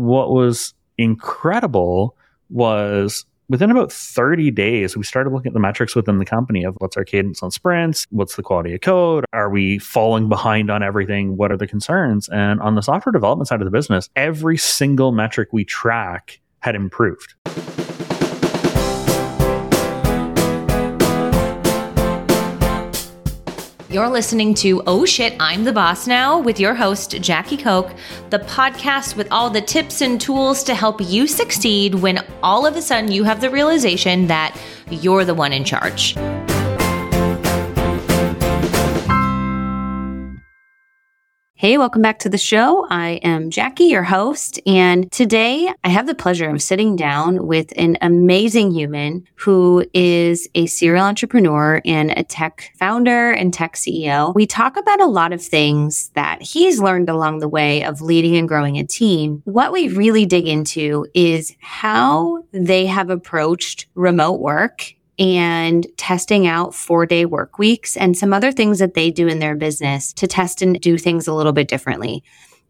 what was incredible was within about 30 days, we started looking at the metrics within the company of what's our cadence on sprints, what's the quality of code, are we falling behind on everything, what are the concerns? And on the software development side of the business, every single metric we track had improved. You're listening to Oh Shit, I'm the Boss Now with your host, Jackie Koch, the podcast with all the tips and tools to help you succeed when all of a sudden you have the realization that you're the one in charge. Hey, welcome back to the show. I am Jackie, your host, and today I have the pleasure of sitting down with an amazing human who is a serial entrepreneur and a tech founder and tech CEO. We talk about a lot of things that he's learned along the way of leading and growing a team. What we really dig into is how they have approached remote work and testing out four day work weeks and some other things that they do in their business to test and do things a little bit differently.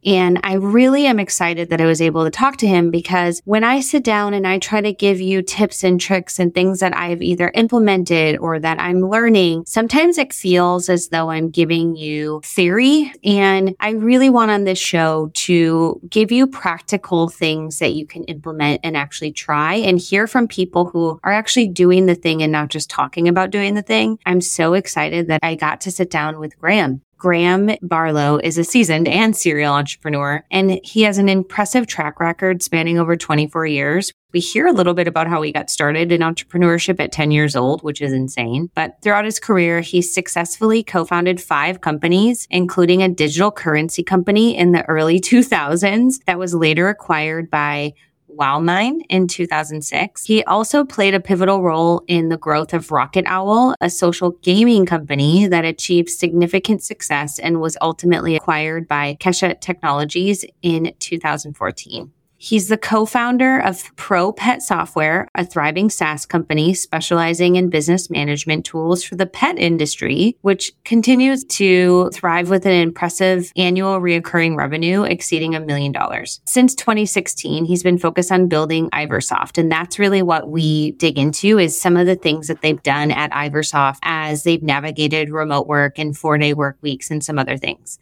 And I really am excited that I was able to talk to him because when I sit down and I try to give you tips and tricks and things that I've either implemented or that I'm learning, sometimes it feels as though I'm giving you theory. And I really want on this show to give you practical things that you can implement and actually try and hear from people who are actually doing the thing and not just talking about doing the thing. I'm so excited that I got to sit down with Graeme. Graeme Barlow is a seasoned and serial entrepreneur, and he has an impressive track record spanning over 24 years. We hear a little bit about how he got started in entrepreneurship at 10 years old, which is insane. But throughout his career, he successfully co-founded five companies, including a digital currency company in the early 2000s that was later acquired by Wildmine in 2006. He also played a pivotal role in the growth of Rocket Owl, a social gaming company that achieved significant success and was ultimately acquired by Kesha Technologies in 2014. He's the co-founder of Pro Pet Software, a thriving SaaS company specializing in business management tools for the pet industry, which continues to thrive with an impressive annual reoccurring revenue exceeding a million dollars. Since 2016, he's been focused on building Iversoft. And that's really what we dig into is some of the things that they've done at Iversoft as they've navigated remote work and four day work weeks and some other things.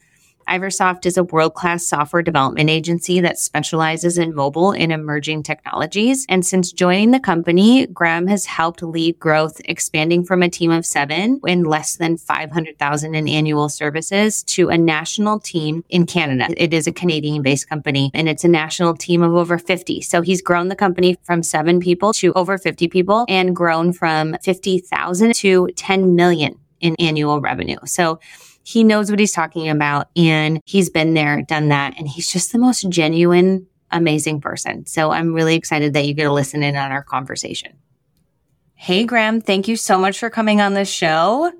Iversoft is a world class software development agency that specializes in mobile and emerging technologies. And since joining the company, Graeme has helped lead growth, expanding from a team of seven in less than 500,000 in annual services to a national team in Canada. It is a Canadian based company and it's a national team of over 50. So he's grown the company from seven people to over 50 people and grown from 50,000 to 10 million in annual revenue. So he knows what he's talking about and he's been there, done that. And he's just the most genuine, amazing person. So I'm really excited that you get to listen in on our conversation. Hey, Graeme, thank you so much for coming on this show.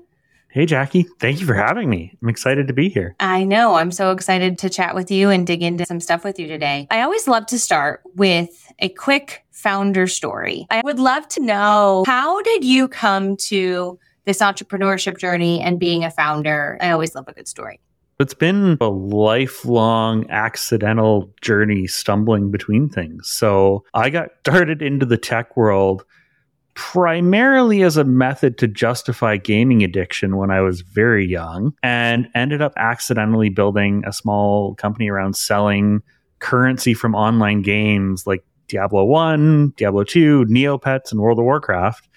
Hey, Jackie, thank you for having me. I'm excited to be here. I know. I'm so excited to chat with you and dig into some stuff with you today. I always love to start with a quick founder story. I would love to know how did you come to this entrepreneurship journey and being a founder. I always love a good story. It's been a lifelong accidental journey stumbling between things. So I got started into the tech world primarily as a method to justify gaming addiction when I was very young and ended up accidentally building a small company around selling currency from online games like Diablo 1, Diablo 2, Neopets, and World of Warcraft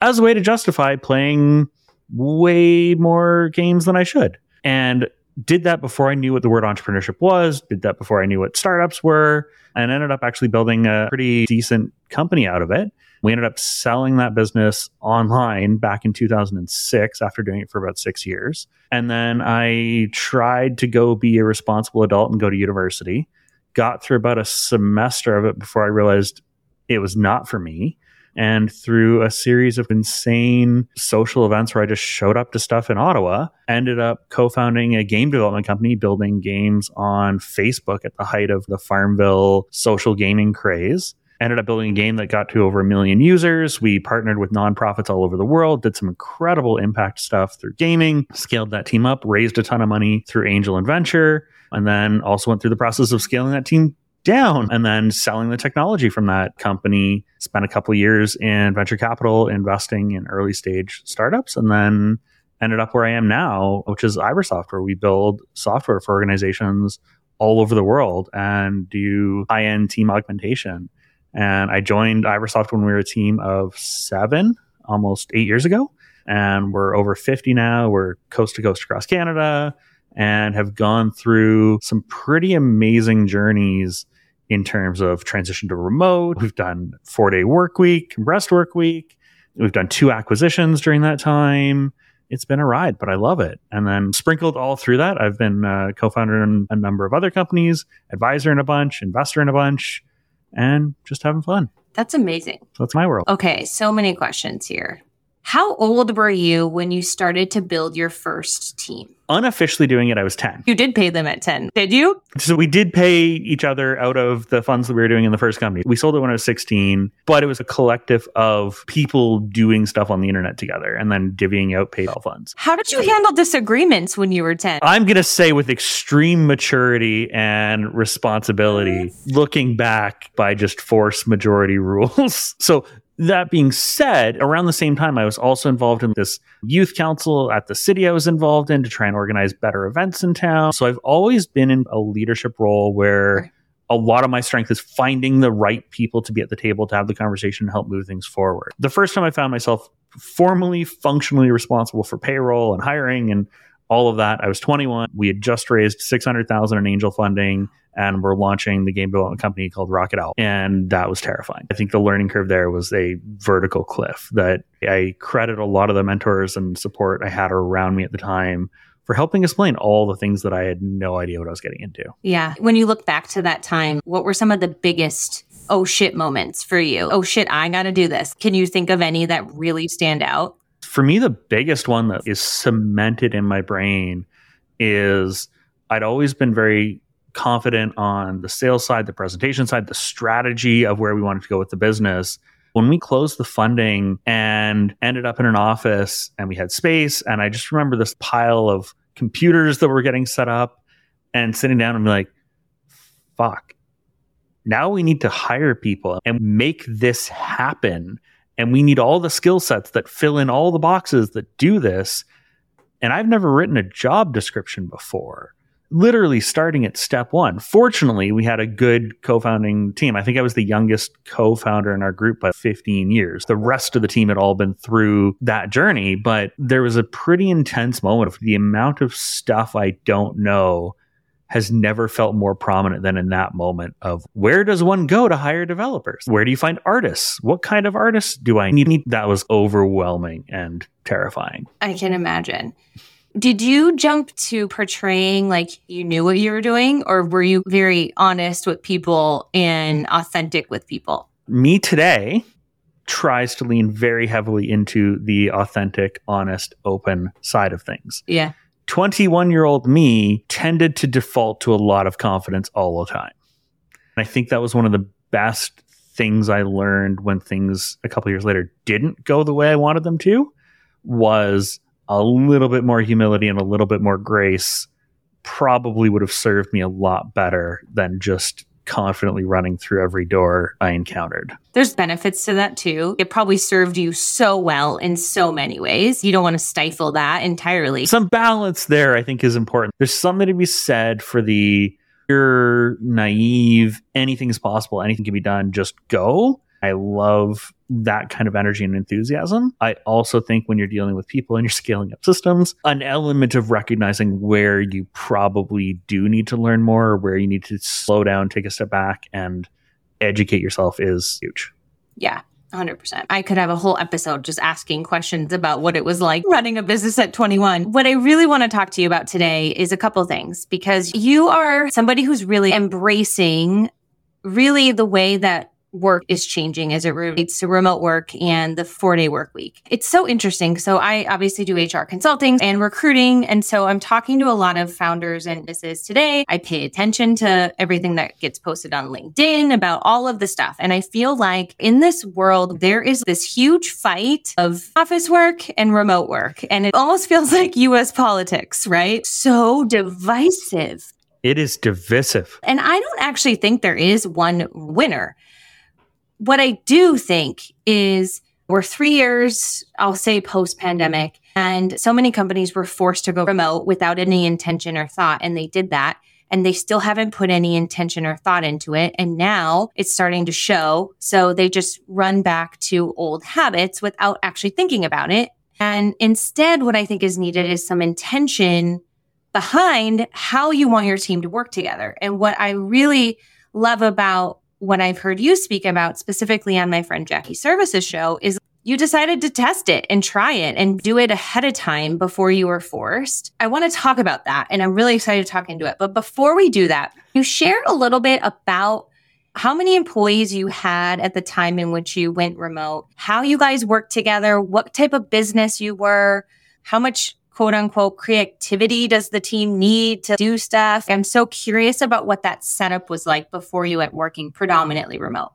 as a way to justify playing way more games than I should. And did that before I knew what the word entrepreneurship was, did that before I knew what startups were, and ended up actually building a pretty decent company out of it. We ended up selling that business online back in 2006 after doing it for about six years. And then I tried to go be a responsible adult and go to university. Got through about a semester of it before I realized it was not for me and through a series of insane social events where I just showed up to stuff in Ottawa, ended up co founding a game development company building games on Facebook at the height of the Farmville social gaming craze ended up building a game that got to over a million users. We partnered with nonprofits all over the world, did some incredible impact stuff through gaming, scaled that team up, raised a ton of money through angel and venture, and then also went through the process of scaling that team down and then selling the technology from that company. Spent a couple years in venture capital investing in early stage startups and then ended up where I am now, which is Iversoft, where we build software for organizations all over the world and do high end team augmentation. And I joined Iversoft when we were a team of seven, almost eight years ago. And we're over 50 now. We're coast to coast across Canada and have gone through some pretty amazing journeys in terms of transition to remote. We've done four day work week, compressed work week. We've done two acquisitions during that time. It's been a ride, but I love it. And then sprinkled all through that, I've been uh, co-founder in a number of other companies, advisor in a bunch, investor in a bunch, and just having fun. That's amazing. So that's my world. Okay, so many questions here. How old were you when you started to build your first team? Unofficially doing it, I was 10. You did pay them at 10, did you? So we did pay each other out of the funds that we were doing in the first company. We sold it when I was 16, but it was a collective of people doing stuff on the internet together and then divvying out PayPal funds. How did you handle disagreements when you were 10? I'm going to say with extreme maturity and responsibility, looking back by just force majority rules. so that being said, around the same time, I was also involved in this youth council at the city I was involved in to try and organize better events in town. So I've always been in a leadership role where a lot of my strength is finding the right people to be at the table to have the conversation and help move things forward. The first time I found myself formally, functionally responsible for payroll and hiring and all of that, I was 21. We had just raised 600,000 in angel funding and we're launching the game development company called Rocket Owl. And that was terrifying. I think the learning curve there was a vertical cliff that I credit a lot of the mentors and support I had around me at the time for helping explain all the things that I had no idea what I was getting into. Yeah. When you look back to that time, what were some of the biggest oh shit moments for you? Oh shit, I got to do this. Can you think of any that really stand out? For me, the biggest one that is cemented in my brain is I'd always been very confident on the sales side, the presentation side, the strategy of where we wanted to go with the business. When we closed the funding and ended up in an office and we had space, and I just remember this pile of computers that were getting set up and sitting down and be like, fuck, now we need to hire people and make this happen. And we need all the skill sets that fill in all the boxes that do this. And I've never written a job description before literally starting at step one. Fortunately, we had a good co founding team. I think I was the youngest co founder in our group by 15 years. The rest of the team had all been through that journey, but there was a pretty intense moment of the amount of stuff I don't know has never felt more prominent than in that moment of where does one go to hire developers? Where do you find artists? What kind of artists do I need? That was overwhelming and terrifying. I can imagine. Did you jump to portraying like you knew what you were doing, or were you very honest with people and authentic with people? Me today tries to lean very heavily into the authentic, honest, open side of things. Yeah. 21 year old me tended to default to a lot of confidence all the time. And I think that was one of the best things I learned when things a couple years later didn't go the way I wanted them to was a little bit more humility and a little bit more grace probably would have served me a lot better than just confidently running through every door I encountered. There's benefits to that too. It probably served you so well in so many ways. You don't want to stifle that entirely. Some balance there I think is important. There's something to be said for the you're naive, anything's possible, anything can be done, just go. I love that kind of energy and enthusiasm. I also think when you're dealing with people and you're scaling up systems, an element of recognizing where you probably do need to learn more or where you need to slow down, take a step back, and educate yourself is huge. Yeah. 100%. I could have a whole episode just asking questions about what it was like running a business at 21. What I really want to talk to you about today is a couple things because you are somebody who's really embracing really the way that work is changing as it relates to remote work and the four day work week. It's so interesting. So I obviously do HR consulting and recruiting. And so I'm talking to a lot of founders and businesses today. I pay attention to everything that gets posted on LinkedIn about all of the stuff. And I feel like in this world, there is this huge fight of office work and remote work. And it almost feels like US politics, right? So divisive It is divisive. And I don't actually think there is one winner. What I do think is we're three years, I'll say post pandemic, and so many companies were forced to go remote without any intention or thought. And they did that. And they still haven't put any intention or thought into it. And now it's starting to show. So they just run back to old habits without actually thinking about it. And instead, what I think is needed is some intention behind how you want your team to work together. And what I really love about what I've heard you speak about specifically on my friend Jackie Services show is you decided to test it and try it and do it ahead of time before you were forced. I want to talk about that and I'm really excited to talk into it. But before we do that, you shared a little bit about how many employees you had at the time in which you went remote, how you guys worked together, what type of business you were, how much quote unquote creativity does the team need to do stuff? I'm so curious about what that setup was like before you went working predominantly remote.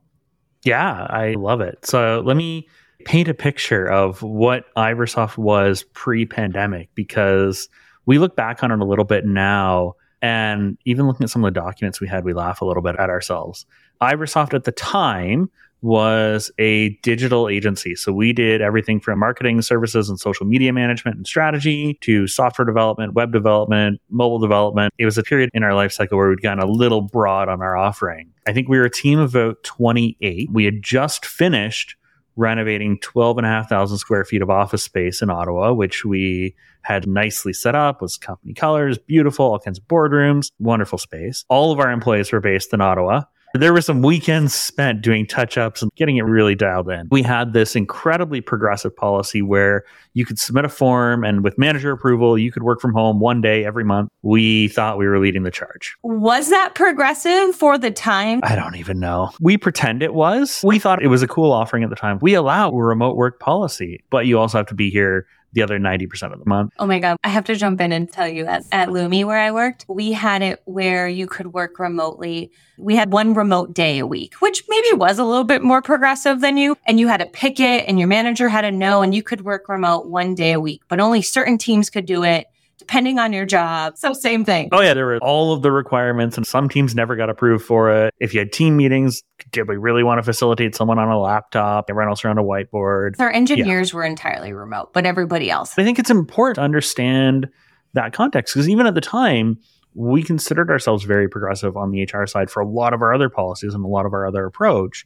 Yeah, I love it. So let me paint a picture of what Iversoft was pre pandemic because we look back on it a little bit now. And even looking at some of the documents we had, we laugh a little bit at ourselves. Iversoft at the time was a digital agency. So we did everything from marketing services and social media management and strategy to software development, web development, mobile development. It was a period in our life cycle where we'd gotten a little broad on our offering. I think we were a team of about 28. We had just finished renovating 12,500 square feet of office space in Ottawa, which we had nicely set up, was company colors, beautiful, all kinds of boardrooms, wonderful space. All of our employees were based in Ottawa. There were some weekends spent doing touch ups and getting it really dialed in. We had this incredibly progressive policy where you could submit a form and with manager approval, you could work from home one day every month. We thought we were leading the charge. Was that progressive for the time? I don't even know. We pretend it was. We thought it was a cool offering at the time. We allow a remote work policy, but you also have to be here the other 90% of the month. Oh my God. I have to jump in and tell you at, at Lumi where I worked, we had it where you could work remotely. We had one remote day a week, which maybe was a little bit more progressive than you. And you had to pick it and your manager had to know and you could work remote one day a week, but only certain teams could do it depending on your job. So same thing. Oh yeah, there were all of the requirements and some teams never got approved for it. If you had team meetings, did we really want to facilitate someone on a laptop, everyone else around a whiteboard? Our engineers yeah. were entirely remote, but everybody else. I think it's important to understand that context because even at the time, we considered ourselves very progressive on the HR side for a lot of our other policies and a lot of our other approach.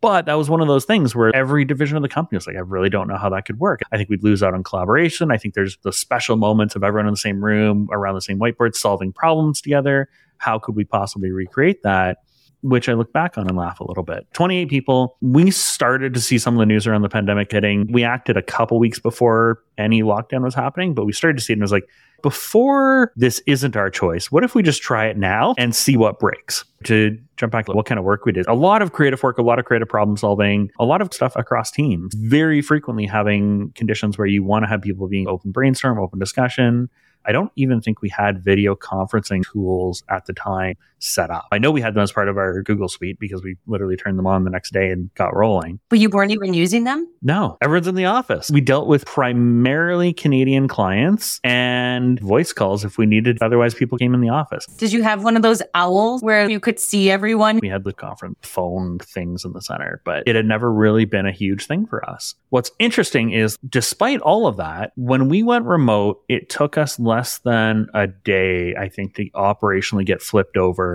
But that was one of those things where every division of the company was like, I really don't know how that could work. I think we'd lose out on collaboration. I think there's the special moments of everyone in the same room around the same whiteboard solving problems together. How could we possibly recreate that? Which I look back on and laugh a little bit. 28 people. We started to see some of the news around the pandemic hitting. We acted a couple weeks before any lockdown was happening, but we started to see it and it was like, before this isn't our choice, what if we just try it now and see what breaks? To jump back, what kind of work we did. A lot of creative work, a lot of creative problem solving, a lot of stuff across teams. Very frequently having conditions where you want to have people being open brainstorm, open discussion, I don't even think we had video conferencing tools at the time set up. I know we had them as part of our Google Suite because we literally turned them on the next day and got rolling. But you weren't even using them? No, everyone's in the office. We dealt with primarily Canadian clients and voice calls if we needed. Otherwise, people came in the office. Did you have one of those owls where you could see everyone? We had the conference phone things in the center, but it had never really been a huge thing for us. What's interesting is, despite all of that, when we went remote, it took us less than a day, I think, to operationally get flipped over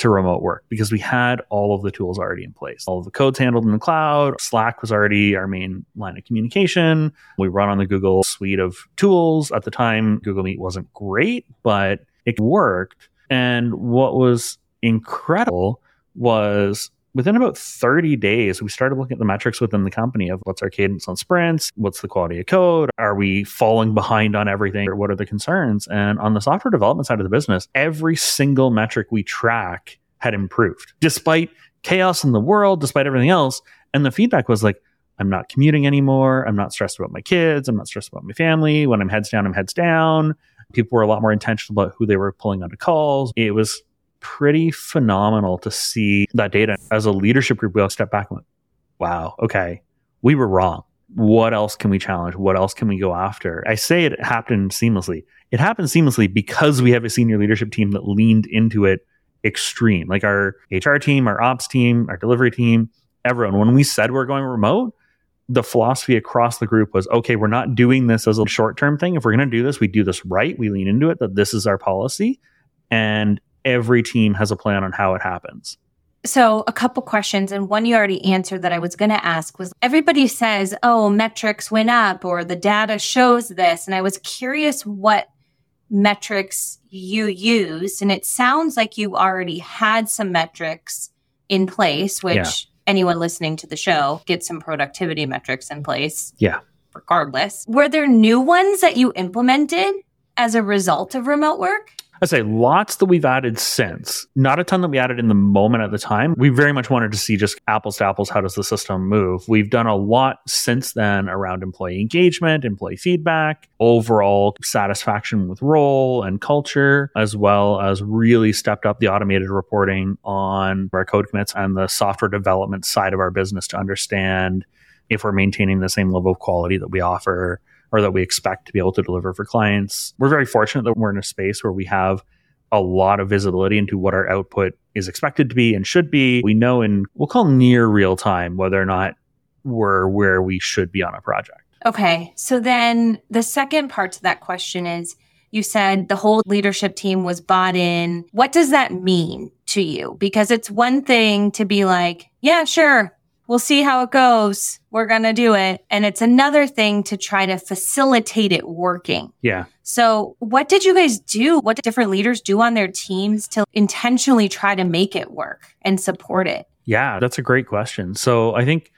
to remote work because we had all of the tools already in place. All of the codes handled in the cloud. Slack was already our main line of communication. We run on the Google suite of tools. At the time, Google Meet wasn't great, but it worked. And what was incredible was within about 30 days, we started looking at the metrics within the company of what's our cadence on sprints, what's the quality of code, are we falling behind on everything, or what are the concerns? And on the software development side of the business, every single metric we track had improved despite chaos in the world, despite everything else. And the feedback was like, I'm not commuting anymore. I'm not stressed about my kids. I'm not stressed about my family. When I'm heads down, I'm heads down. People were a lot more intentional about who they were pulling onto calls. It was pretty phenomenal to see that data. As a leadership group, we all step back and went, wow, okay, we were wrong. what else can we challenge? What else can we go after? I say it happened seamlessly. It happened seamlessly because we have a senior leadership team that leaned into it extreme. Like our HR team, our ops team, our delivery team, everyone. When we said we're going remote, the philosophy across the group was okay, we're not doing this as a short term thing. If we're going to do this, we do this right. We lean into it that this is our policy. And every team has a plan on how it happens. So, a couple questions, and one you already answered that I was going to ask was everybody says, oh, metrics went up or the data shows this. And I was curious what metrics you used. And it sounds like you already had some metrics in place, which yeah. anyone listening to the show gets some productivity metrics in place. Yeah. Regardless. Were there new ones that you implemented as a result of remote work? I say lots that we've added since. Not a ton that we added in the moment at the time. We very much wanted to see just apples to apples. How does the system move? We've done a lot since then around employee engagement, employee feedback, overall satisfaction with role and culture, as well as really stepped up the automated reporting on our code commits and the software development side of our business to understand if we're maintaining the same level of quality that we offer or that we expect to be able to deliver for clients. We're very fortunate that we're in a space where we have a lot of visibility into what our output is expected to be and should be. We know in, we'll call near real time, whether or not we're where we should be on a project. Okay. So then the second part to that question is you said the whole leadership team was bought in. What does that mean to you? Because it's one thing to be like, yeah, sure, we'll see how it goes. We're going to do it. And it's another thing to try to facilitate it working. Yeah. So what did you guys do? What did different leaders do on their teams to intentionally try to make it work and support it? Yeah, that's a great question. So I think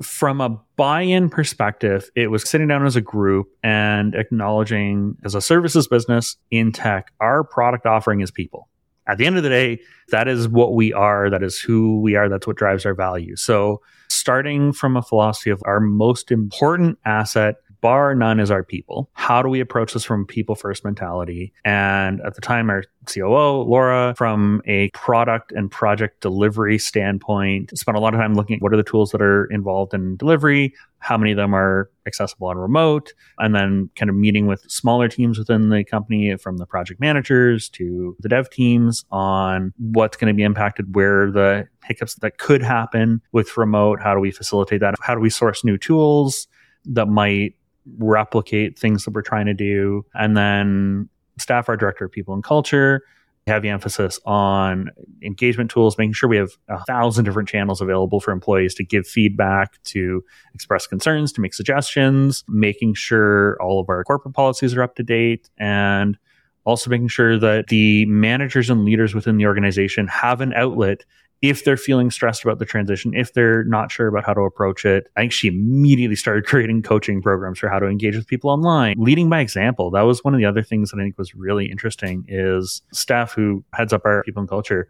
from a buy-in perspective, it was sitting down as a group and acknowledging as a services business in tech, our product offering is people at the end of the day, that is what we are. That is who we are. That's what drives our value. So, starting from a philosophy of our most important asset bar none is our people. How do we approach this from people first mentality? And at the time, our COO, Laura, from a product and project delivery standpoint, spent a lot of time looking at what are the tools that are involved in delivery, how many of them are accessible on remote, and then kind of meeting with smaller teams within the company from the project managers to the dev teams on what's going to be impacted, where the hiccups that could happen with remote, how do we facilitate that? How do we source new tools that might replicate things that we're trying to do. And then Steph, our director of people and culture, heavy emphasis on engagement tools, making sure we have a thousand different channels available for employees to give feedback, to express concerns, to make suggestions, making sure all of our corporate policies are up to date, and also making sure that the managers and leaders within the organization have an outlet if they're feeling stressed about the transition, if they're not sure about how to approach it, I think she immediately started creating coaching programs for how to engage with people online, leading by example. That was one of the other things that I think was really interesting is Steph who heads up our people and culture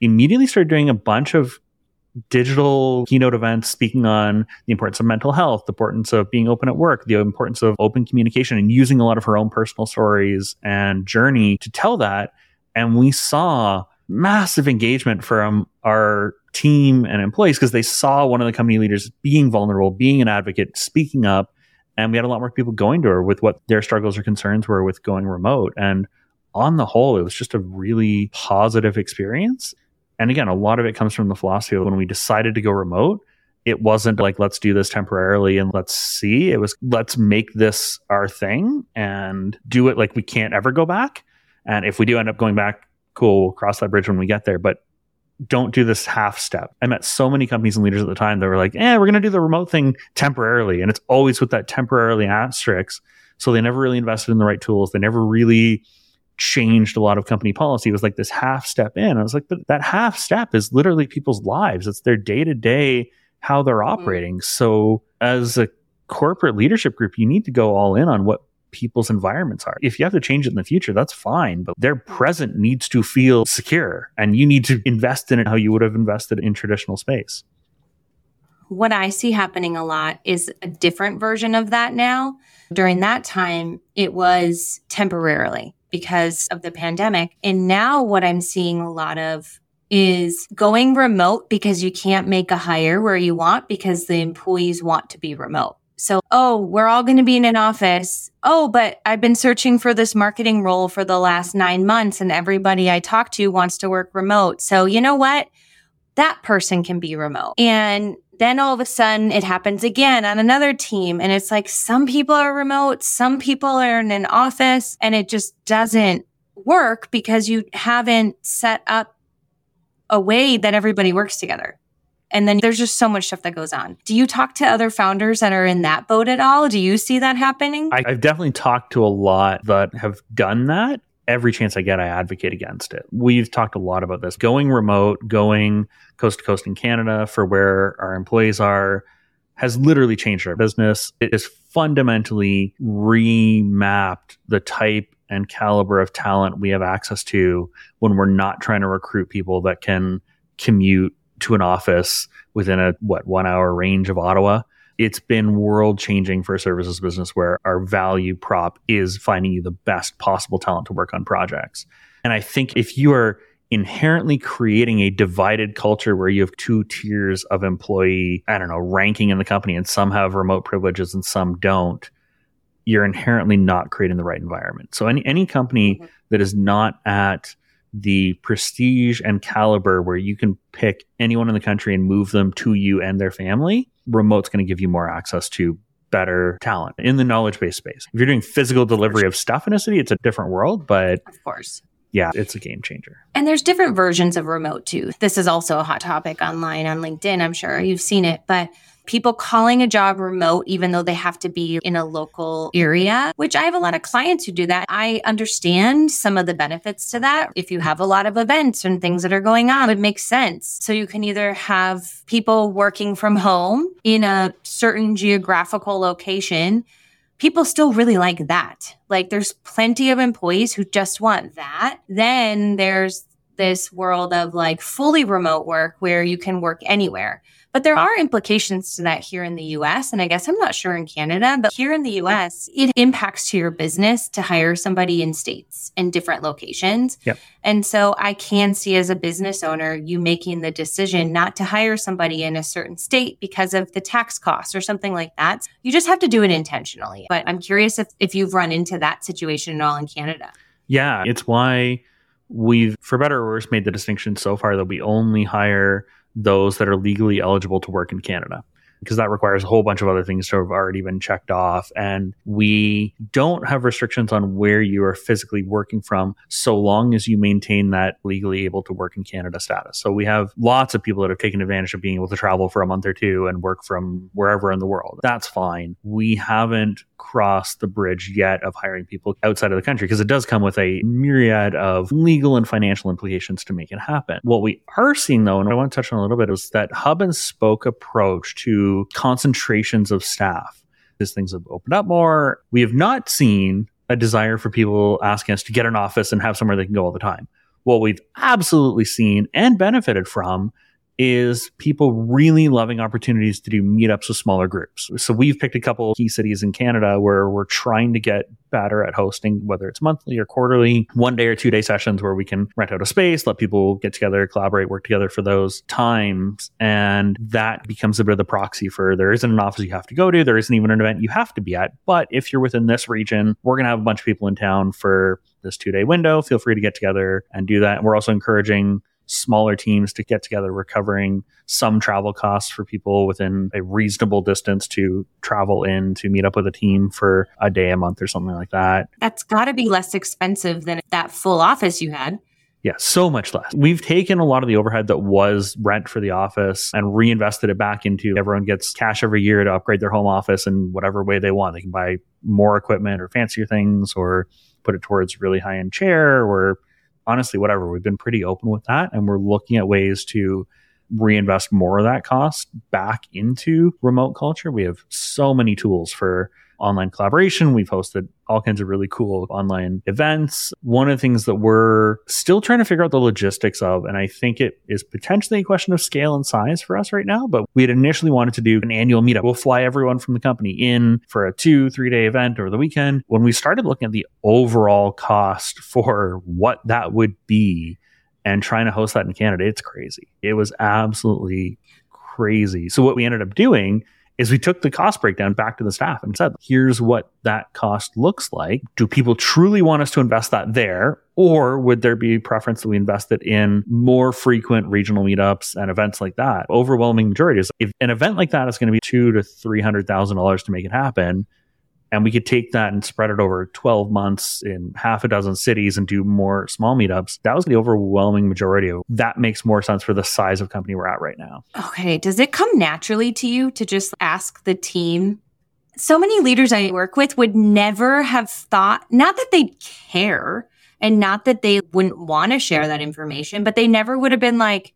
immediately started doing a bunch of digital keynote events speaking on the importance of mental health, the importance of being open at work, the importance of open communication and using a lot of her own personal stories and journey to tell that. And we saw massive engagement from our team and employees because they saw one of the company leaders being vulnerable, being an advocate, speaking up. And we had a lot more people going to her with what their struggles or concerns were with going remote. And on the whole, it was just a really positive experience. And again, a lot of it comes from the philosophy of when we decided to go remote, it wasn't like, let's do this temporarily and let's see. It was, let's make this our thing and do it like we can't ever go back. And if we do end up going back, cool, we'll cross that bridge when we get there. But don't do this half step. I met so many companies and leaders at the time that were like, eh, we're going to do the remote thing temporarily. And it's always with that temporarily asterisk. So they never really invested in the right tools. They never really changed a lot of company policy. It was like this half step in. I was like, but that half step is literally people's lives. It's their day to day, how they're mm-hmm. operating. So as a corporate leadership group, you need to go all in on what people's environments are. If you have to change it in the future, that's fine, but their present needs to feel secure and you need to invest in it how you would have invested in traditional space. What I see happening a lot is a different version of that now. During that time, it was temporarily because of the pandemic. And now what I'm seeing a lot of is going remote because you can't make a hire where you want because the employees want to be remote. So, oh, we're all going to be in an office. Oh, but I've been searching for this marketing role for the last nine months and everybody I talk to wants to work remote. So, you know what? That person can be remote. And then all of a sudden it happens again on another team. And it's like some people are remote, some people are in an office and it just doesn't work because you haven't set up a way that everybody works together. And then there's just so much stuff that goes on. Do you talk to other founders that are in that boat at all? Do you see that happening? I, I've definitely talked to a lot that have done that. Every chance I get, I advocate against it. We've talked a lot about this going remote, going coast to coast in Canada for where our employees are has literally changed our business. It has fundamentally remapped the type and caliber of talent we have access to when we're not trying to recruit people that can commute to an office within a what one hour range of Ottawa. It's been world changing for a services business where our value prop is finding you the best possible talent to work on projects. And I think if you are inherently creating a divided culture where you have two tiers of employee, I don't know, ranking in the company and some have remote privileges and some don't, you're inherently not creating the right environment. So any any company mm-hmm. that is not at the prestige and caliber where you can pick anyone in the country and move them to you and their family, remote's going to give you more access to better talent in the knowledge based space. If you're doing physical delivery of stuff in a city, it's a different world, but of course. Yeah, it's a game changer. And there's different versions of remote too. This is also a hot topic online on LinkedIn. I'm sure you've seen it, but people calling a job remote, even though they have to be in a local area, which I have a lot of clients who do that. I understand some of the benefits to that. If you have a lot of events and things that are going on, it makes sense. So you can either have people working from home in a certain geographical location. People still really like that. Like there's plenty of employees who just want that. Then there's this world of like fully remote work where you can work anywhere. But there are implications to that here in the US. And I guess I'm not sure in Canada, but here in the US, it impacts to your business to hire somebody in states and different locations. Yep. And so I can see as a business owner, you making the decision not to hire somebody in a certain state because of the tax costs or something like that. You just have to do it intentionally. But I'm curious if, if you've run into that situation at all in Canada. Yeah, it's why we've, for better or worse, made the distinction so far that we only hire those that are legally eligible to work in Canada because that requires a whole bunch of other things to have already been checked off. And we don't have restrictions on where you are physically working from so long as you maintain that legally able to work in Canada status. So we have lots of people that have taken advantage of being able to travel for a month or two and work from wherever in the world. That's fine. We haven't crossed the bridge yet of hiring people outside of the country because it does come with a myriad of legal and financial implications to make it happen. What we are seeing though, and I want to touch on a little bit, is that hub and spoke approach to concentrations of staff as things have opened up more. We have not seen a desire for people asking us to get an office and have somewhere they can go all the time. What we've absolutely seen and benefited from is people really loving opportunities to do meetups with smaller groups. So we've picked a couple key cities in Canada where we're trying to get better at hosting, whether it's monthly or quarterly, one day or two day sessions where we can rent out a space, let people get together, collaborate, work together for those times. And that becomes a bit of the proxy for there isn't an office you have to go to. There isn't even an event you have to be at. But if you're within this region, we're going to have a bunch of people in town for this two day window. Feel free to get together and do that. And we're also encouraging smaller teams to get together, recovering some travel costs for people within a reasonable distance to travel in to meet up with a team for a day a month or something like that. That's got to be less expensive than that full office you had. Yeah, so much less. We've taken a lot of the overhead that was rent for the office and reinvested it back into everyone gets cash every year to upgrade their home office in whatever way they want. They can buy more equipment or fancier things or put it towards really high end chair or honestly, whatever. We've been pretty open with that, and we're looking at ways to reinvest more of that cost back into remote culture. We have so many tools for online collaboration. We've hosted all kinds of really cool online events. One of the things that we're still trying to figure out the logistics of, and I think it is potentially a question of scale and size for us right now, but we had initially wanted to do an annual meetup. We'll fly everyone from the company in for a two, three day event over the weekend. When we started looking at the overall cost for what that would be and trying to host that in Canada, it's crazy. It was absolutely crazy. So what we ended up doing is we took the cost breakdown back to the staff and said, here's what that cost looks like. Do people truly want us to invest that there? Or would there be preference that we invest it in more frequent regional meetups and events like that? Overwhelming majority is if an event like that is going to be two to three hundred thousand dollars to make it happen, and we could take that and spread it over 12 months in half a dozen cities and do more small meetups. That was the overwhelming majority of that makes more sense for the size of company we're at right now. Okay. Does it come naturally to you to just ask the team? So many leaders I work with would never have thought, not that they'd care and not that they wouldn't want to share that information, but they never would have been like,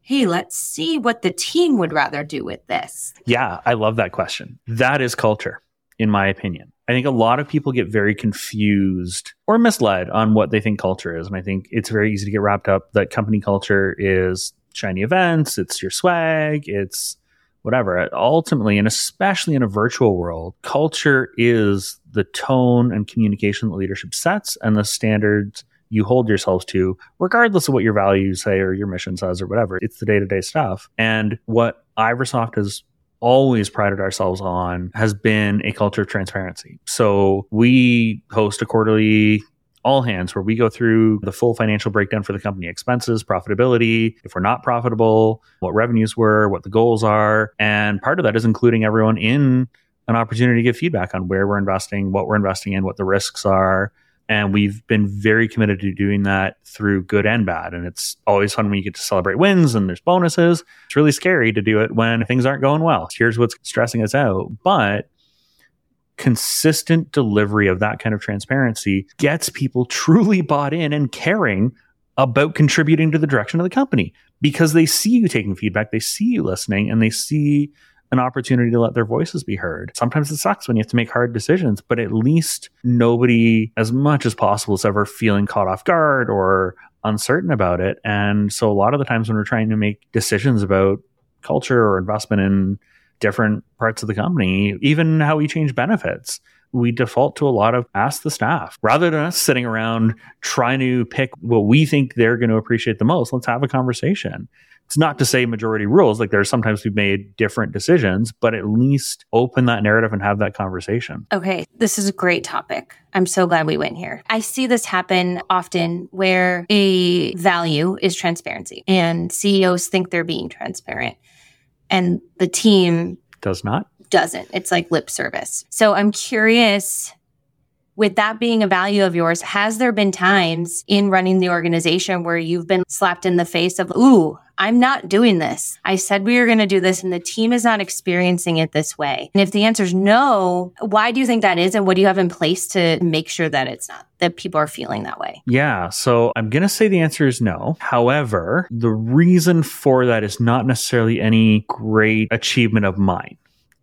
hey, let's see what the team would rather do with this. Yeah, I love that question. That is culture in my opinion. I think a lot of people get very confused or misled on what they think culture is. And I think it's very easy to get wrapped up that company culture is shiny events, it's your swag, it's whatever. Ultimately, and especially in a virtual world, culture is the tone and communication that leadership sets and the standards you hold yourselves to, regardless of what your values say or your mission says or whatever. It's the day to day stuff. And what Iversoft has always prided ourselves on has been a culture of transparency. So we host a quarterly all hands where we go through the full financial breakdown for the company expenses, profitability, if we're not profitable, what revenues were, what the goals are. And part of that is including everyone in an opportunity to give feedback on where we're investing, what we're investing in, what the risks are, and we've been very committed to doing that through good and bad. And it's always fun when you get to celebrate wins and there's bonuses. It's really scary to do it when things aren't going well. Here's what's stressing us out. But consistent delivery of that kind of transparency gets people truly bought in and caring about contributing to the direction of the company because they see you taking feedback, they see you listening, and they see an opportunity to let their voices be heard. Sometimes it sucks when you have to make hard decisions, but at least nobody, as much as possible, is ever feeling caught off guard or uncertain about it. And so a lot of the times when we're trying to make decisions about culture or investment in different parts of the company, even how we change benefits, we default to a lot of ask the staff rather than us sitting around trying to pick what we think they're going to appreciate the most. Let's have a conversation it's not to say majority rules. Like there's sometimes we've made different decisions, but at least open that narrative and have that conversation. Okay. This is a great topic. I'm so glad we went here. I see this happen often where a value is transparency and CEOs think they're being transparent and the team does not. Doesn't. It's like lip service. So I'm curious with that being a value of yours, has there been times in running the organization where you've been slapped in the face of, ooh, I'm not doing this. I said we were going to do this and the team is not experiencing it this way. And if the answer is no, why do you think that is? And what do you have in place to make sure that it's not, that people are feeling that way? Yeah. So I'm going to say the answer is no. However, the reason for that is not necessarily any great achievement of mine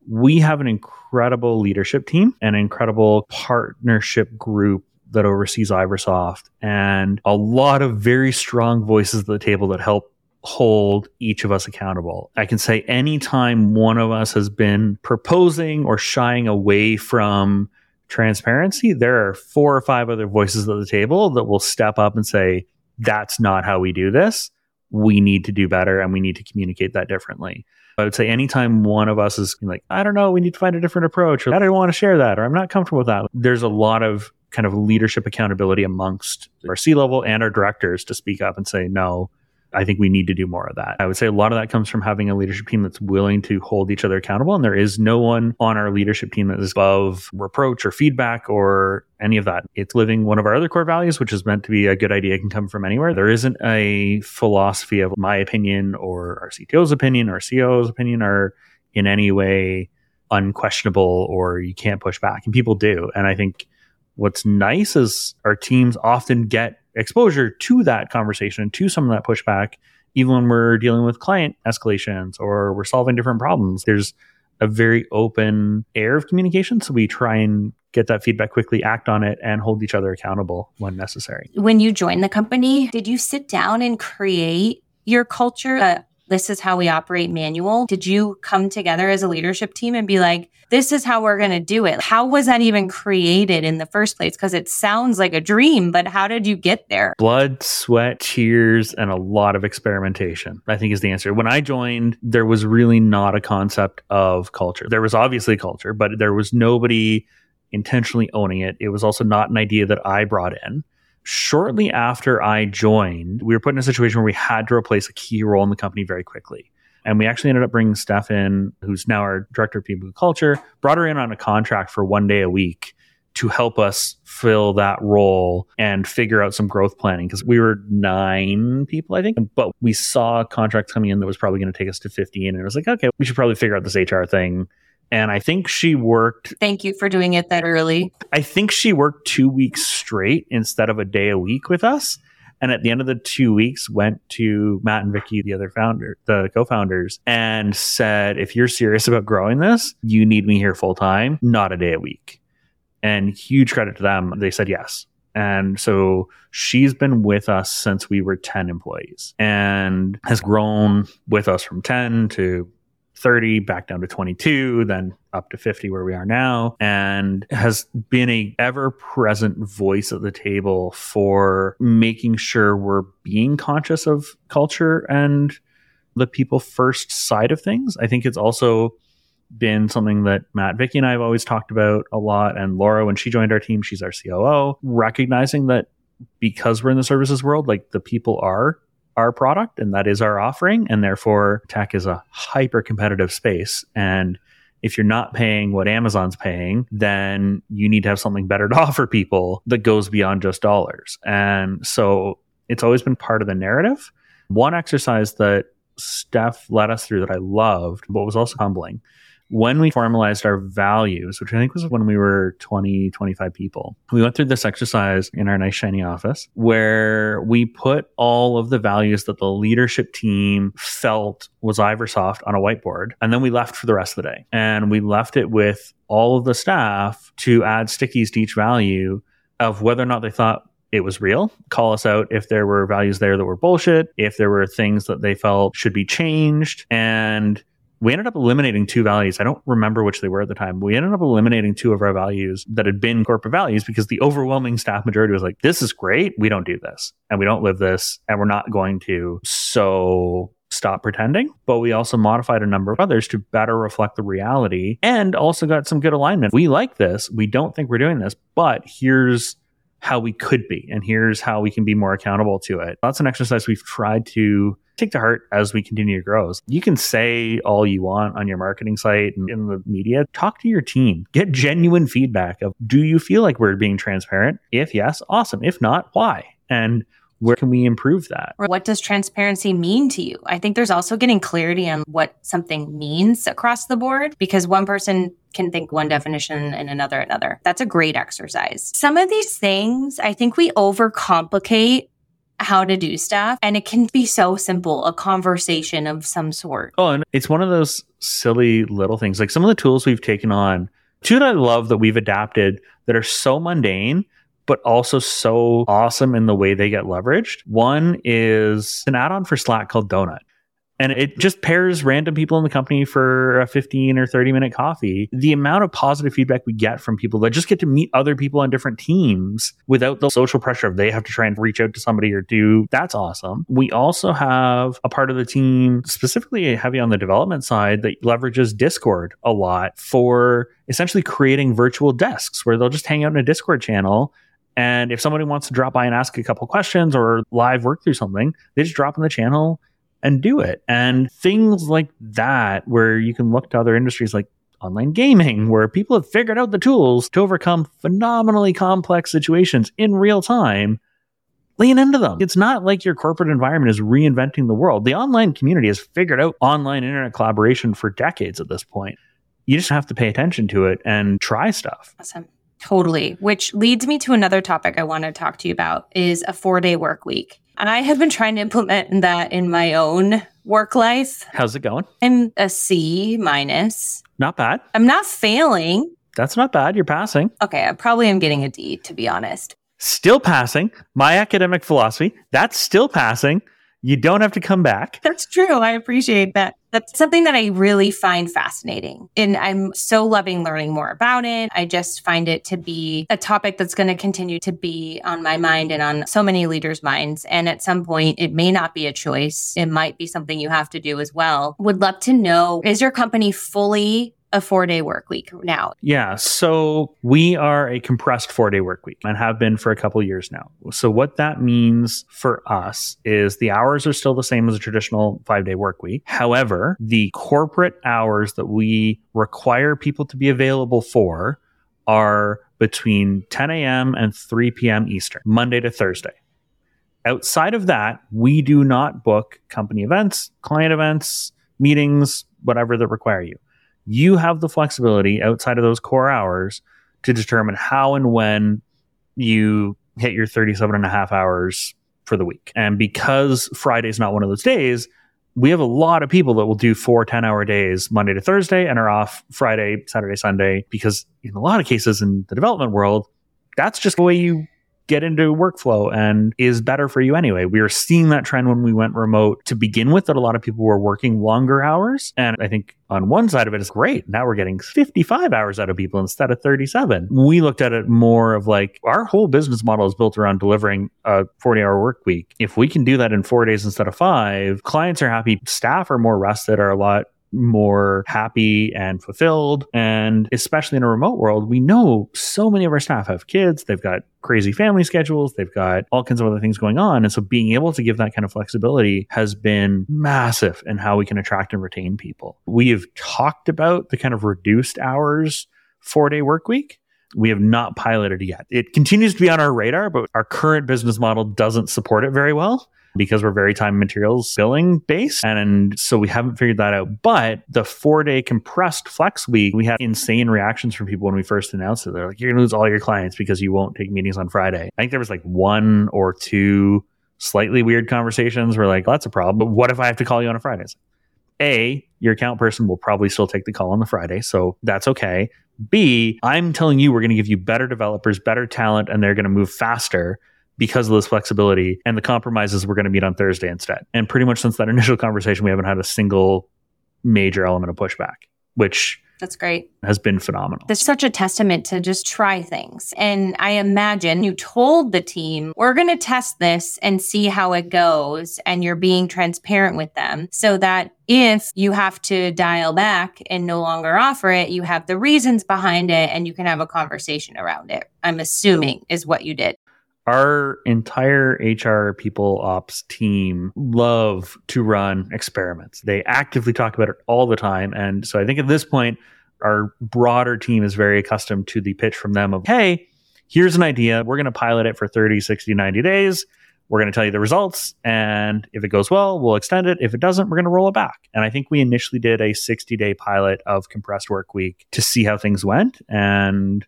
we have an incredible leadership team, an incredible partnership group that oversees Iversoft, and a lot of very strong voices at the table that help hold each of us accountable. I can say anytime one of us has been proposing or shying away from transparency, there are four or five other voices at the table that will step up and say, that's not how we do this. We need to do better and we need to communicate that differently. I would say anytime one of us is like, I don't know, we need to find a different approach, or I don't want to share that, or I'm not comfortable with that, there's a lot of kind of leadership accountability amongst our C level and our directors to speak up and say, no, I think we need to do more of that. I would say a lot of that comes from having a leadership team that's willing to hold each other accountable. And there is no one on our leadership team that is above reproach or feedback or any of that. It's living one of our other core values, which is meant to be a good idea can come from anywhere. There isn't a philosophy of my opinion or our CTO's opinion or CEO's opinion are in any way unquestionable or you can't push back. And people do. And I think what's nice is our teams often get exposure to that conversation, to some of that pushback, even when we're dealing with client escalations or we're solving different problems. There's a very open air of communication. So we try and get that feedback quickly, act on it, and hold each other accountable when necessary. When you joined the company, did you sit down and create your culture, a this is how we operate manual. Did you come together as a leadership team and be like, this is how we're going to do it? How was that even created in the first place? Because it sounds like a dream, but how did you get there? Blood, sweat, tears, and a lot of experimentation, I think is the answer. When I joined, there was really not a concept of culture. There was obviously culture, but there was nobody intentionally owning it. It was also not an idea that I brought in shortly after I joined, we were put in a situation where we had to replace a key role in the company very quickly. And we actually ended up bringing Steph in, who's now our director of people and culture, brought her in on a contract for one day a week to help us fill that role and figure out some growth planning because we were nine people, I think, but we saw contracts coming in that was probably going to take us to 15. And it was like, okay, we should probably figure out this HR thing and I think she worked. Thank you for doing it that early. I think she worked two weeks straight instead of a day a week with us. And at the end of the two weeks, went to Matt and Vicky, the other founder, the co-founders, and said, "If you're serious about growing this, you need me here full time, not a day a week." And huge credit to them. They said yes. And so she's been with us since we were 10 employees and has grown with us from 10 to 30, back down to 22, then up to 50 where we are now, and has been a ever present voice at the table for making sure we're being conscious of culture and the people first side of things. I think it's also been something that Matt, Vicky, and I have always talked about a lot. And Laura, when she joined our team, she's our COO, recognizing that because we're in the services world, like the people are our product and that is our offering. And therefore, tech is a hyper competitive space. And if you're not paying what Amazon's paying, then you need to have something better to offer people that goes beyond just dollars. And so it's always been part of the narrative. One exercise that Steph led us through that I loved, but was also humbling, when we formalized our values, which I think was when we were 20, 25 people, we went through this exercise in our nice shiny office where we put all of the values that the leadership team felt was Iversoft on a whiteboard. And then we left for the rest of the day. And we left it with all of the staff to add stickies to each value of whether or not they thought it was real. Call us out if there were values there that were bullshit, if there were things that they felt should be changed. And we ended up eliminating two values. I don't remember which they were at the time. We ended up eliminating two of our values that had been corporate values because the overwhelming staff majority was like, this is great. We don't do this and we don't live this and we're not going to. So stop pretending. But we also modified a number of others to better reflect the reality and also got some good alignment. We like this. We don't think we're doing this, but here's how we could be and here's how we can be more accountable to it. That's an exercise we've tried to take to heart as we continue to grow. You can say all you want on your marketing site and in the media. Talk to your team. Get genuine feedback of do you feel like we're being transparent? If yes, awesome. If not, why? And where can we improve that? Or what does transparency mean to you? I think there's also getting clarity on what something means across the board because one person can think one definition and another another. That's a great exercise. Some of these things, I think we overcomplicate how to do stuff. And it can be so simple, a conversation of some sort. Oh, and it's one of those silly little things. Like some of the tools we've taken on, two that I love that we've adapted that are so mundane, but also so awesome in the way they get leveraged. One is an add on for Slack called Donut and it just pairs random people in the company for a 15 or 30 minute coffee. The amount of positive feedback we get from people that just get to meet other people on different teams without the social pressure of they have to try and reach out to somebody or do that's awesome. We also have a part of the team specifically heavy on the development side that leverages Discord a lot for essentially creating virtual desks where they'll just hang out in a Discord channel and if somebody wants to drop by and ask a couple questions or live work through something, they just drop in the channel and do it. And things like that, where you can look to other industries like online gaming, where people have figured out the tools to overcome phenomenally complex situations in real time. Lean into them. It's not like your corporate environment is reinventing the world. The online community has figured out online internet collaboration for decades at this point. You just have to pay attention to it and try stuff. Awesome. Totally. Which leads me to another topic I want to talk to you about is a four day work week. And I have been trying to implement that in my own work life. How's it going? I'm a C minus. Not bad. I'm not failing. That's not bad. You're passing. Okay, I probably am getting a D, to be honest. Still passing. My academic philosophy, that's still passing. You don't have to come back. That's true. I appreciate that. That's something that I really find fascinating. And I'm so loving learning more about it. I just find it to be a topic that's going to continue to be on my mind and on so many leaders' minds. And at some point, it may not be a choice. It might be something you have to do as well. Would love to know is your company fully a four day work week now? Yeah. So we are a compressed four day work week and have been for a couple years now. So what that means for us is the hours are still the same as a traditional five day work week. However, the corporate hours that we require people to be available for are between 10 a.m. and 3 p.m. Eastern, Monday to Thursday. Outside of that, we do not book company events, client events, meetings, whatever that require you you have the flexibility outside of those core hours to determine how and when you hit your 37 and a half hours for the week. And because Friday is not one of those days, we have a lot of people that will do four 10 hour days Monday to Thursday and are off Friday, Saturday, Sunday, because in a lot of cases in the development world, that's just the way you get into workflow and is better for you anyway. We were seeing that trend when we went remote to begin with, that a lot of people were working longer hours. And I think on one side of it is great. Now we're getting 55 hours out of people instead of 37. We looked at it more of like our whole business model is built around delivering a 40 hour work week. If we can do that in four days instead of five, clients are happy, staff are more rested, are a lot more happy and fulfilled. And especially in a remote world, we know so many of our staff have kids, they've got crazy family schedules, they've got all kinds of other things going on. And so being able to give that kind of flexibility has been massive in how we can attract and retain people. We have talked about the kind of reduced hours four day work week. We have not piloted yet. It continues to be on our radar, but our current business model doesn't support it very well because we're very time materials billing based. And so we haven't figured that out. But the four day compressed flex week, we had insane reactions from people when we first announced it. They're like, you're going to lose all your clients because you won't take meetings on Friday. I think there was like one or two slightly weird conversations where like, well, that's a problem. But what if I have to call you on a Friday? A, your account person will probably still take the call on the Friday. So that's okay. B, I'm telling you, we're going to give you better developers, better talent, and they're going to move faster because of this flexibility. And the compromises we're going to meet on Thursday instead. And pretty much since that initial conversation, we haven't had a single major element of pushback, which that's great. Has been phenomenal. That's such a testament to just try things. And I imagine you told the team, we're going to test this and see how it goes. And you're being transparent with them so that if you have to dial back and no longer offer it, you have the reasons behind it and you can have a conversation around it. I'm assuming is what you did our entire HR people ops team love to run experiments. They actively talk about it all the time. And so I think at this point, our broader team is very accustomed to the pitch from them of, hey, here's an idea. We're going to pilot it for 30, 60, 90 days. We're going to tell you the results. And if it goes well, we'll extend it. If it doesn't, we're going to roll it back. And I think we initially did a 60 day pilot of compressed work week to see how things went. And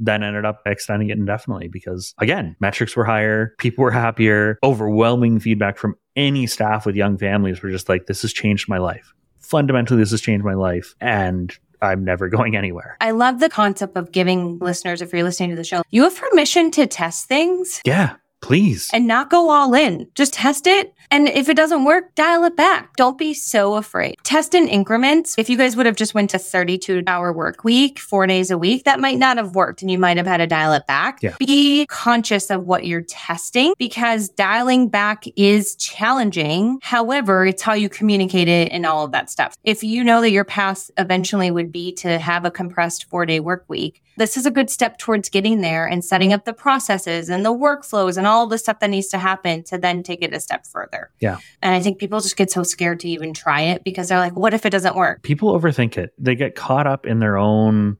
then ended up extending it indefinitely because again, metrics were higher, people were happier, overwhelming feedback from any staff with young families were just like, this has changed my life. Fundamentally, this has changed my life. And I'm never going anywhere. I love the concept of giving listeners, if you're listening to the show, you have permission to test things. Yeah. Please. And not go all in. Just test it. And if it doesn't work, dial it back. Don't be so afraid. Test in increments. If you guys would have just went to 32 hour work week, four days a week, that might not have worked and you might have had to dial it back. Yeah. Be conscious of what you're testing because dialing back is challenging. However, it's how you communicate it and all of that stuff. If you know that your path eventually would be to have a compressed four day work week, this is a good step towards getting there and setting up the processes and the workflows and all the stuff that needs to happen to then take it a step further. Yeah. And I think people just get so scared to even try it because they're like, what if it doesn't work? People overthink it. They get caught up in their own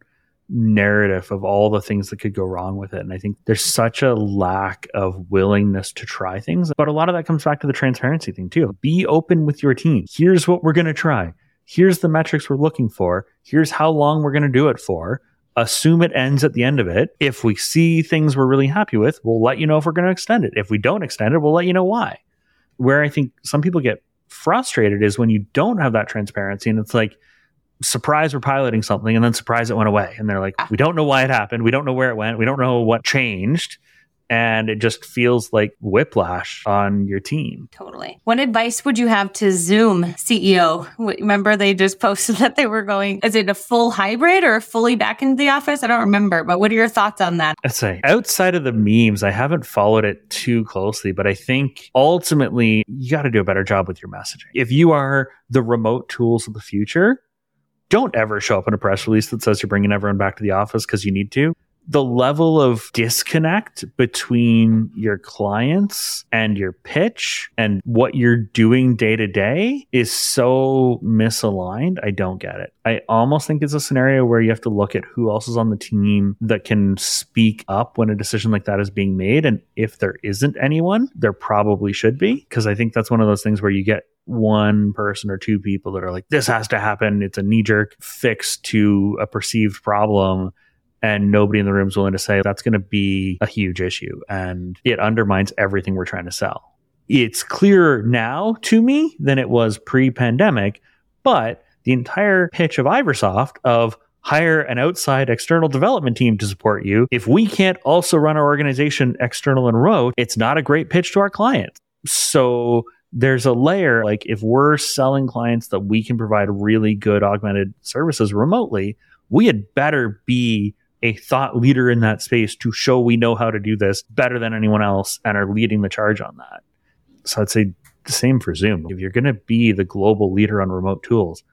narrative of all the things that could go wrong with it. And I think there's such a lack of willingness to try things. But a lot of that comes back to the transparency thing too. Be open with your team. Here's what we're going to try. Here's the metrics we're looking for. Here's how long we're going to do it for assume it ends at the end of it. If we see things we're really happy with, we'll let you know if we're going to extend it. If we don't extend it, we'll let you know why. Where I think some people get frustrated is when you don't have that transparency and it's like, surprise we're piloting something and then surprise it went away and they're like ah. we don't know why it happened we don't know where it went we don't know what changed and it just feels like whiplash on your team. Totally. What advice would you have to Zoom CEO? Remember, they just posted that they were going, is it a full hybrid or fully back into the office? I don't remember, but what are your thoughts on that? I'd say outside of the memes, I haven't followed it too closely, but I think ultimately you got to do a better job with your messaging. If you are the remote tools of the future, don't ever show up in a press release that says you're bringing everyone back to the office because you need to the level of disconnect between your clients and your pitch and what you're doing day to day is so misaligned. I don't get it. I almost think it's a scenario where you have to look at who else is on the team that can speak up when a decision like that is being made. And if there isn't anyone, there probably should be. Cause I think that's one of those things where you get one person or two people that are like, this has to happen. It's a knee jerk fix to a perceived problem and nobody in the room is willing to say that's going to be a huge issue and it undermines everything we're trying to sell. It's clearer now to me than it was pre pandemic, but the entire pitch of Iversoft of hire an outside external development team to support you. If we can't also run our organization external and remote, it's not a great pitch to our clients. So there's a layer like if we're selling clients that we can provide really good augmented services remotely, we had better be a thought leader in that space to show we know how to do this better than anyone else and are leading the charge on that. So I'd say the same for Zoom. If you're going to be the global leader on remote tools,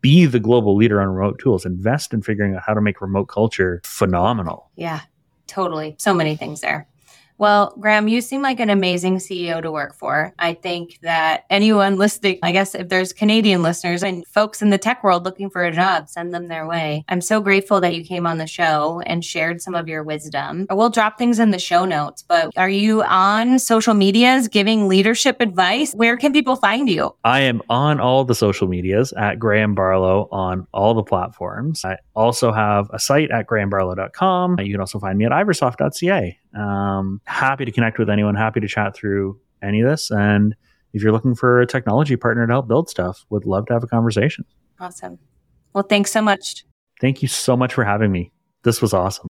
be the global leader on remote tools. Invest in figuring out how to make remote culture phenomenal. Yeah, totally. So many things there. Well, Graeme, you seem like an amazing CEO to work for. I think that anyone listening, I guess if there's Canadian listeners and folks in the tech world looking for a job, send them their way. I'm so grateful that you came on the show and shared some of your wisdom. We'll drop things in the show notes, but are you on social medias giving leadership advice? Where can people find you? I am on all the social medias at Graeme Barlow on all the platforms. I also have a site at graemebarlow.com. You can also find me at iversoft.ca. Um, happy to connect with anyone, happy to chat through any of this. And if you're looking for a technology partner to help build stuff, would love to have a conversation. Awesome. Well, thanks so much. Thank you so much for having me. This was awesome.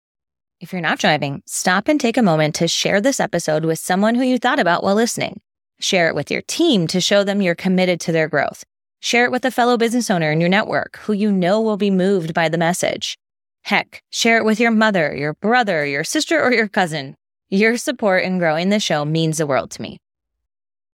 If you're not driving, stop and take a moment to share this episode with someone who you thought about while listening. Share it with your team to show them you're committed to their growth. Share it with a fellow business owner in your network who you know will be moved by the message. Heck, share it with your mother, your brother, your sister, or your cousin. Your support in growing the show means the world to me.